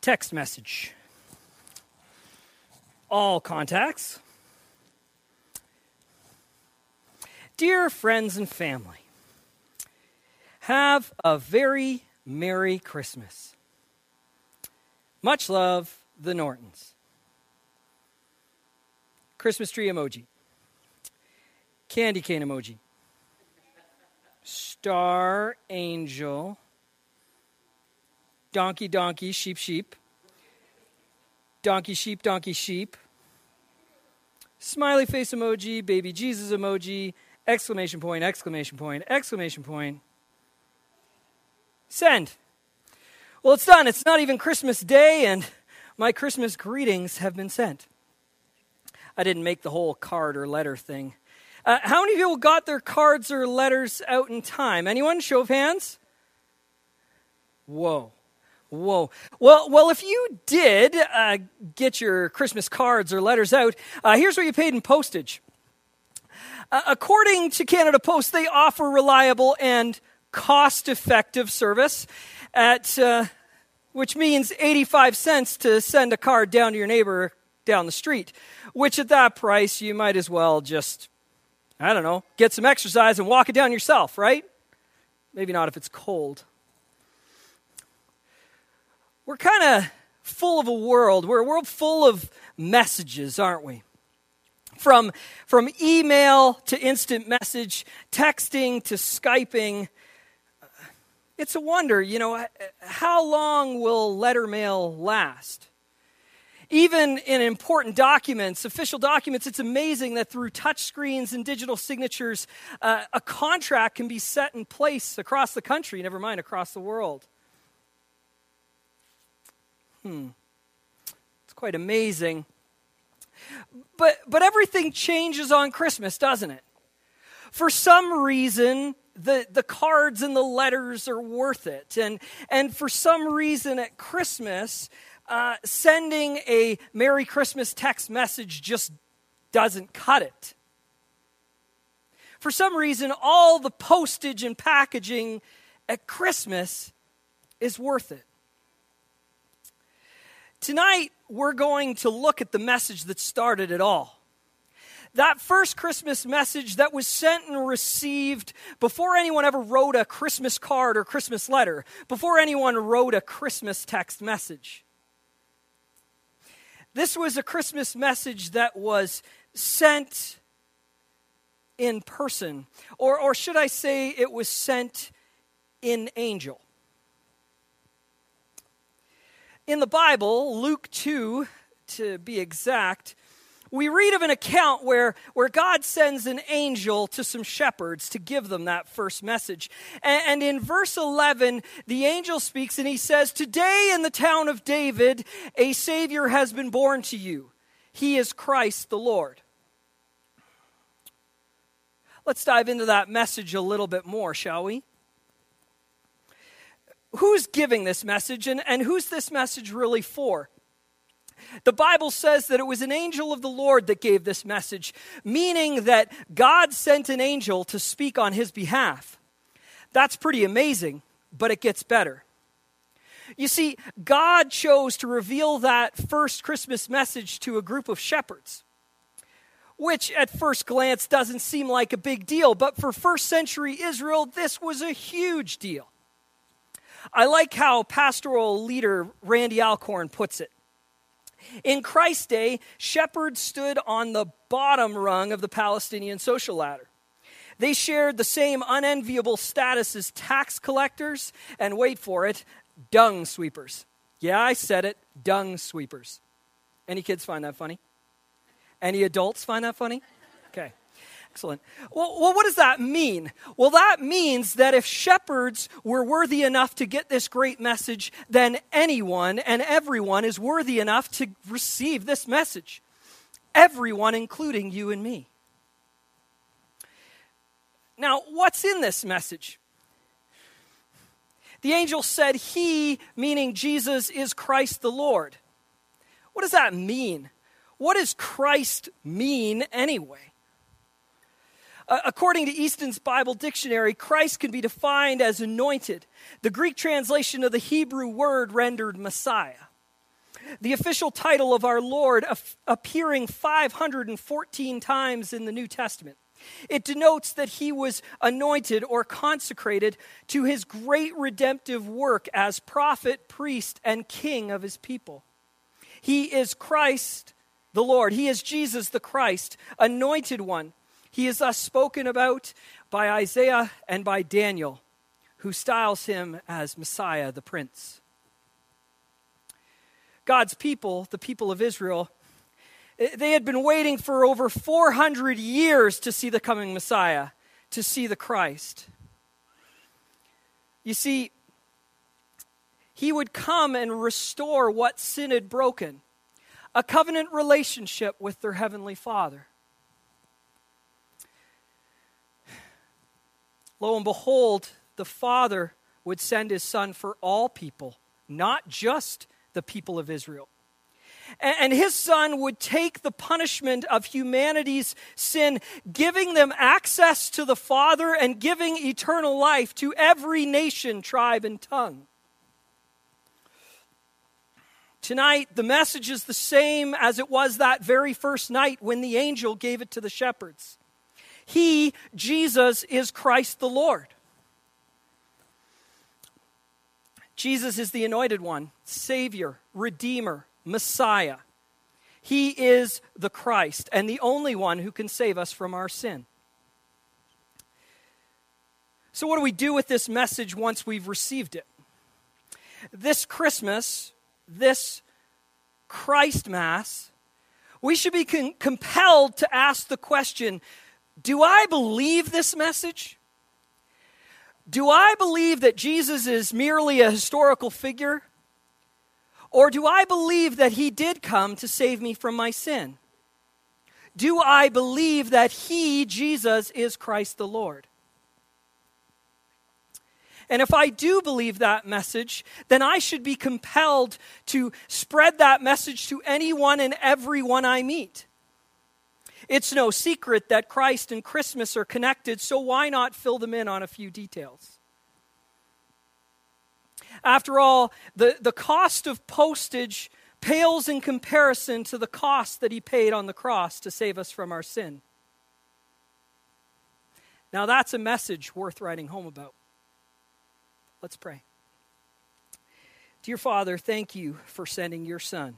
Text message. All contacts. Dear friends and family, have a very Merry Christmas. Much love, the Nortons. Christmas tree emoji. Candy cane emoji. Star angel. Donkey, donkey, sheep, sheep. Donkey, sheep, donkey, sheep. Smiley face emoji, baby Jesus emoji, exclamation point, exclamation point, exclamation point. Send. Well, it's done. It's not even Christmas Day, and my Christmas greetings have been sent. I didn't make the whole card or letter thing. Uh, how many people got their cards or letters out in time? Anyone? Show of hands. Whoa. Whoa. Well, well, if you did uh, get your Christmas cards or letters out, uh, here's what you paid in postage. Uh, according to Canada Post, they offer reliable and cost effective service at, uh, which means 85 cents to send a card down to your neighbor down the street, which at that price, you might as well just, I don't know, get some exercise and walk it down yourself, right? Maybe not if it's cold we're kind of full of a world. We're a world full of messages, aren't we? From, from email to instant message, texting to Skyping. It's a wonder, you know, how long will letter mail last? Even in important documents, official documents, it's amazing that through touchscreens and digital signatures, uh, a contract can be set in place across the country, never mind across the world. Hmm. It's quite amazing. But, but everything changes on Christmas, doesn't it? For some reason, the, the cards and the letters are worth it. And, and for some reason at Christmas, uh, sending a Merry Christmas text message just doesn't cut it. For some reason, all the postage and packaging at Christmas is worth it. Tonight, we're going to look at the message that started it all. That first Christmas message that was sent and received before anyone ever wrote a Christmas card or Christmas letter, before anyone wrote a Christmas text message. This was a Christmas message that was sent in person, or, or should I say, it was sent in angel. In the Bible, Luke 2, to be exact, we read of an account where, where God sends an angel to some shepherds to give them that first message. And, and, in verse 11, the angel speaks and he says, Today in the town of David, a Savior has been born to you. He is Christ the Lord. Let's dive into that message a little bit more, shall we? Who's giving this message and, and who's this message really for? The Bible says that it was an angel of the Lord that gave this message, meaning that God sent an angel to speak on his behalf. That's pretty amazing, but it gets better. You see, God chose to reveal that first Christmas message to a group of shepherds, which at first glance doesn't seem like a big deal, but for first century Israel, this was a huge deal. I like how pastoral leader Randy Alcorn puts it. In Christ's day, shepherds stood on the bottom rung of the Palestinian social ladder. They shared the same unenviable status as tax collectors and, wait for it, dung sweepers. Yeah, I said it, dung sweepers. Any kids find that funny? Any adults find that funny? Okay. Excellent. Well, well, what does that mean? Well, that means that if shepherds were worthy enough to get this great message, then anyone and everyone is worthy enough to receive this message. Everyone, including you and me. Now, what's in this message? The angel said, He, meaning Jesus, is Christ the Lord. What does that mean? What does Christ mean anyway? Uh, according to Easton's Bible Dictionary, Christ can be defined as anointed, the Greek translation of the Hebrew word rendered Messiah. The official title of our Lord appearing 514 times in the New Testament. It denotes that he was anointed or consecrated to his great redemptive work as prophet, priest, and king of his people. He is Christ the Lord. He is Jesus the Christ, anointed one. He is thus spoken about by Isaiah and by Daniel, who styles him as Messiah the Prince. God's people, the people of Israel, eh, they had been waiting for over 400 years to see the coming Messiah, to see the Christ. You see, he would come and restore what sin had broken a covenant relationship with their heavenly Father. Lo and behold, the Father would send his Son for all people, not just the people of Israel. And his son would take the punishment of humanity's sin, giving them access to the Father and giving eternal life to every nation, tribe, and tongue. Tonight, the message is the same as it was that very first night when the angel gave it to the shepherds. He, Jesus, is Christ the Lord. Jesus is the anointed one, Savior, Redeemer, Messiah. He is the Christ and the only one who can save us from our sin. So, what do we do with this message once we've received it? This Christmas, this Christ Mass, we should be con- compelled to ask the question Do I believe this message? Do I believe that Jesus is merely a historical figure? Or do I believe that he did come to save me from my sin? Do I believe that he, Jesus, is Christ the Lord? And if I do believe that message, then I should be compelled to spread that message to anyone and everyone I meet. It's no secret that Christ and Christmas are connected, so why not fill them in on a few details? After all, the, the cost of postage pales in comparison to the cost that he paid on the cross to save us from our sin. Now, that's a message worth writing home about. Let's pray. Dear Father, thank you for sending your Son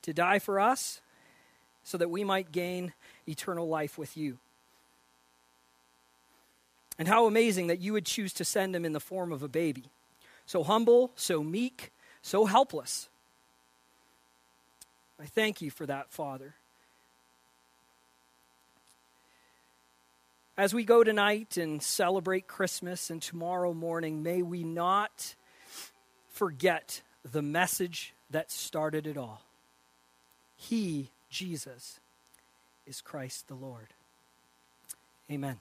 to die for us so that we might gain eternal life with you. And how amazing that you would choose to send him in the form of a baby so humble, so meek, so helpless. I thank you for that, Father. As we go tonight and celebrate Christmas and tomorrow morning, may we not forget the message that started it all. He, Jesus, is Christ the Lord. Amen.